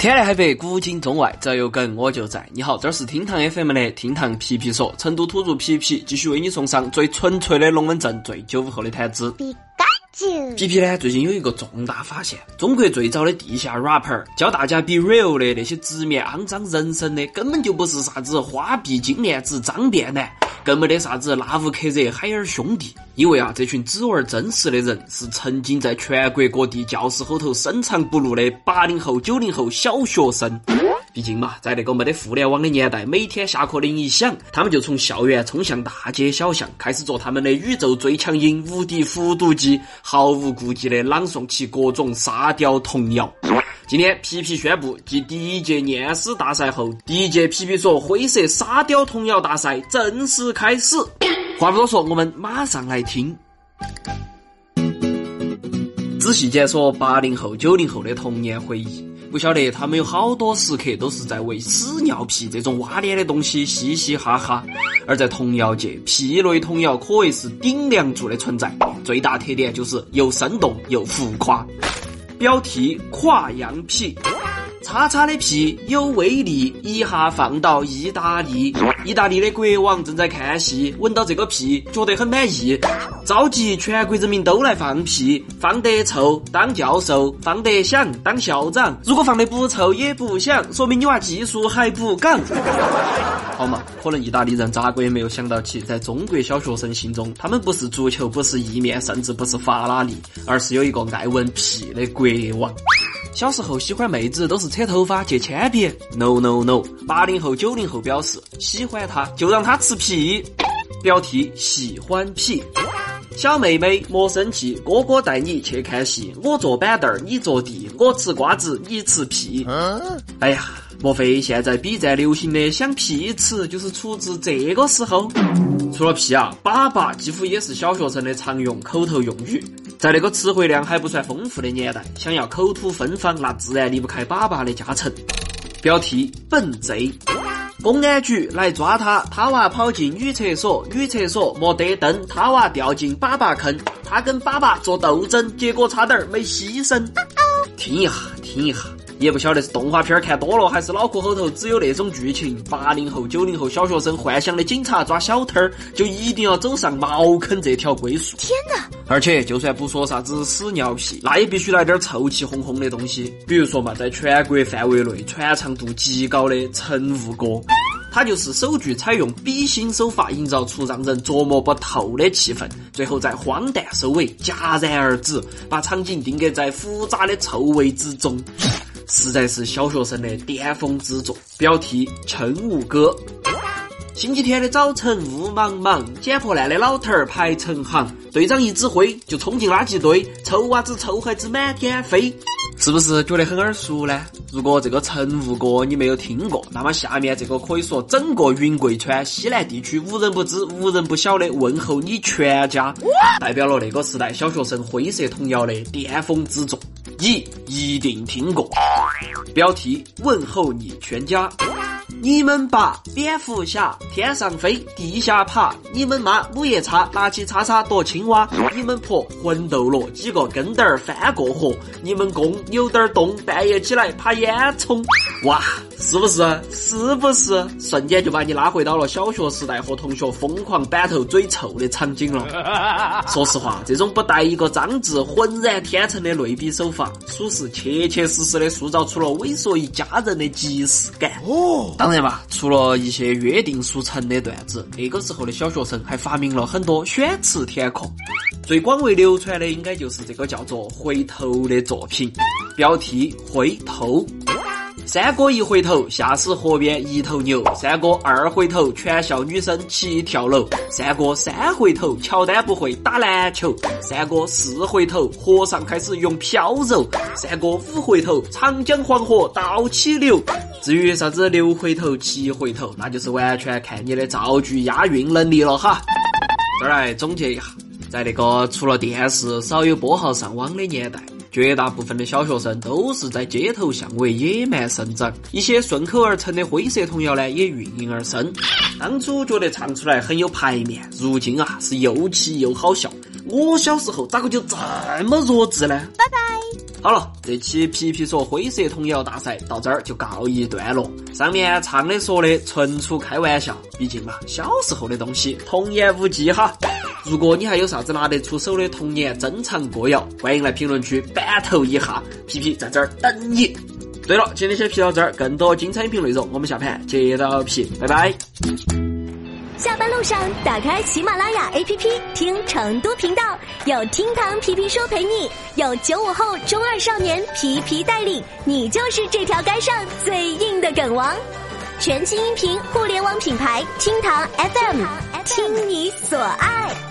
天南海北，古今中外，只要有梗我就在。你好，这是厅堂 FM 的厅堂皮皮说，成都土著皮皮继续为你送上最纯粹的龙门阵，最九五后的谈资。皮皮呢，最近有一个重大发现：中国最早的地下 rapper 教大家 be real 的那些直面肮脏人生的，根本就不是啥子花臂金链子张变男。更没得啥子拉乌克热海尔兄弟，因为啊，这群只玩真实的人是曾经在全国各地教室后头深藏不露的八零后、九零后小学生。毕竟嘛，在那个没得互联网的年代，每天下课铃一响，他们就从校园冲向大街小巷，开始做他们的宇宙最强音、无敌复读机，毫无顾忌的朗诵起各种沙雕童谣。今天皮皮宣布，继第一届念诗大赛后，第一届皮皮说灰色沙雕童谣大赛正式开始。话不多说，我们马上来听。仔细解说八零后、九零后的童年回忆，不晓得他们有好多时刻都是在为屎尿屁这种挖脸的东西嘻嘻哈哈。而在童谣界，屁类童谣可谓是顶梁柱的存在，最大特点就是又生动又浮夸。标题：跨羊屁。叉叉的屁有威力，一下放到意大利。意大利的国王正在看戏，闻到这个屁，觉得很满意，召集全国人民都来放屁，放得臭当教授，放得响当校长。如果放得不臭也不响，说明你娃技术还不杠。好嘛，可能意大利人咋个也没有想到起，在中国小学生心中，他们不是足球，不是意面，甚至不是法拉利，而是有一个爱闻屁的国王。小时候喜欢妹子都是扯头发借铅笔，no no no。八零后九零后表示喜欢她就让她吃屁。标题喜欢屁。小妹妹莫生气，哥哥带你去看戏，我坐板凳儿你坐地，我吃瓜子你吃屁。哎呀，莫非现在 B 站流行的想屁吃就是出自这个时候？除了屁啊，粑粑几乎也是小学生的常用口头用语。在那个词汇量还不算丰富的年代，想要口吐芬芳，那自然离不开粑粑的加成。标题：笨贼。公安局来抓他，他娃跑进女厕所，女厕所没得灯，他娃掉进粑粑坑，他跟粑粑做斗争，结果差点没牺牲。听一下，听一下。也不晓得是动画片看多了，还是脑壳后头只有那种剧情。八零后、九零后小学生幻想的警察抓小偷儿，就一定要走上茅坑这条归宿。天哪！而且就算不说啥子屎尿屁，那也必须来点臭气烘烘的东西。比如说嘛，在全国范围内传唱度极高的《乘务歌》，它就是首句采用比心手法营造出让人琢磨不透的气氛，最后在荒诞收尾，戛然而止，把场景定格在复杂的臭味之中。实在是小学生的巅峰之作。标题：乘务歌。星期天的早晨，雾茫茫，捡破烂的老头儿排成行，队长一指挥就冲进垃圾堆，臭袜子、臭孩子满天飞，是不是觉得很耳熟呢？如果这个乘务歌你没有听过，那么下面这个可以说整个云贵川西南地区无人不知、无人不晓的问候你全家，代表了那个时代小学生灰色童谣的巅峰之作，你一定听过。标题：问候你全家。你们爸蝙蝠侠天上飞地下爬，你们妈母夜叉拿起叉叉夺青蛙，你们婆魂斗罗几个跟斗儿翻过河，你们公有点儿动半夜起来爬烟囱，哇！是不是？是不是？瞬间就把你拉回到了小学时代和同学疯狂板头嘴臭的场景了。说实话，这种不带一个脏字、浑然天成的类比手法，属实切切实实的塑造出了猥琐一家人的即视感。哦，当然嘛，除了一些约定俗成的段子，那个时候的小学生还发明了很多选词填空。最广为流传的应该就是这个叫做“回头”的作品，标题“回头”。三哥一回头，吓死河边一头牛；三哥二回头，全校女生齐跳楼；三哥三回头，乔丹不会打篮球；三哥四回头，和尚开始用飘柔；三哥五回头，长江黄河倒起流。至于啥子六回头、七回头，那就是完全看你的造句押韵能力了哈。再来总结一下，在那个除了电视少有拨号上网的年代。绝大部分的小学生都是在街头巷尾野蛮生长，一些顺口而成的灰色童谣呢也应运而生。当初觉得唱出来很有排面，如今啊是又气又好笑。我小时候咋个就这么弱智呢？拜拜。好了，这期皮皮说灰色童谣大赛到这儿就告一段落。上面唱的说的纯属开玩笑，毕竟嘛，小时候的东西童言无忌哈。如果你还有啥子拿得出手的童年珍藏歌谣，欢迎来评论区板头一下，皮皮在这儿等你。对了，今天先皮到这儿，更多精彩音频内容，我们下盘接着皮，拜拜。下班路上打开喜马拉雅 APP 听成都频道，有厅堂皮皮说陪你，有九五后中二少年皮皮带领，你就是这条街上最硬的梗王。全新音频互联网品牌厅堂 FM，听你所爱。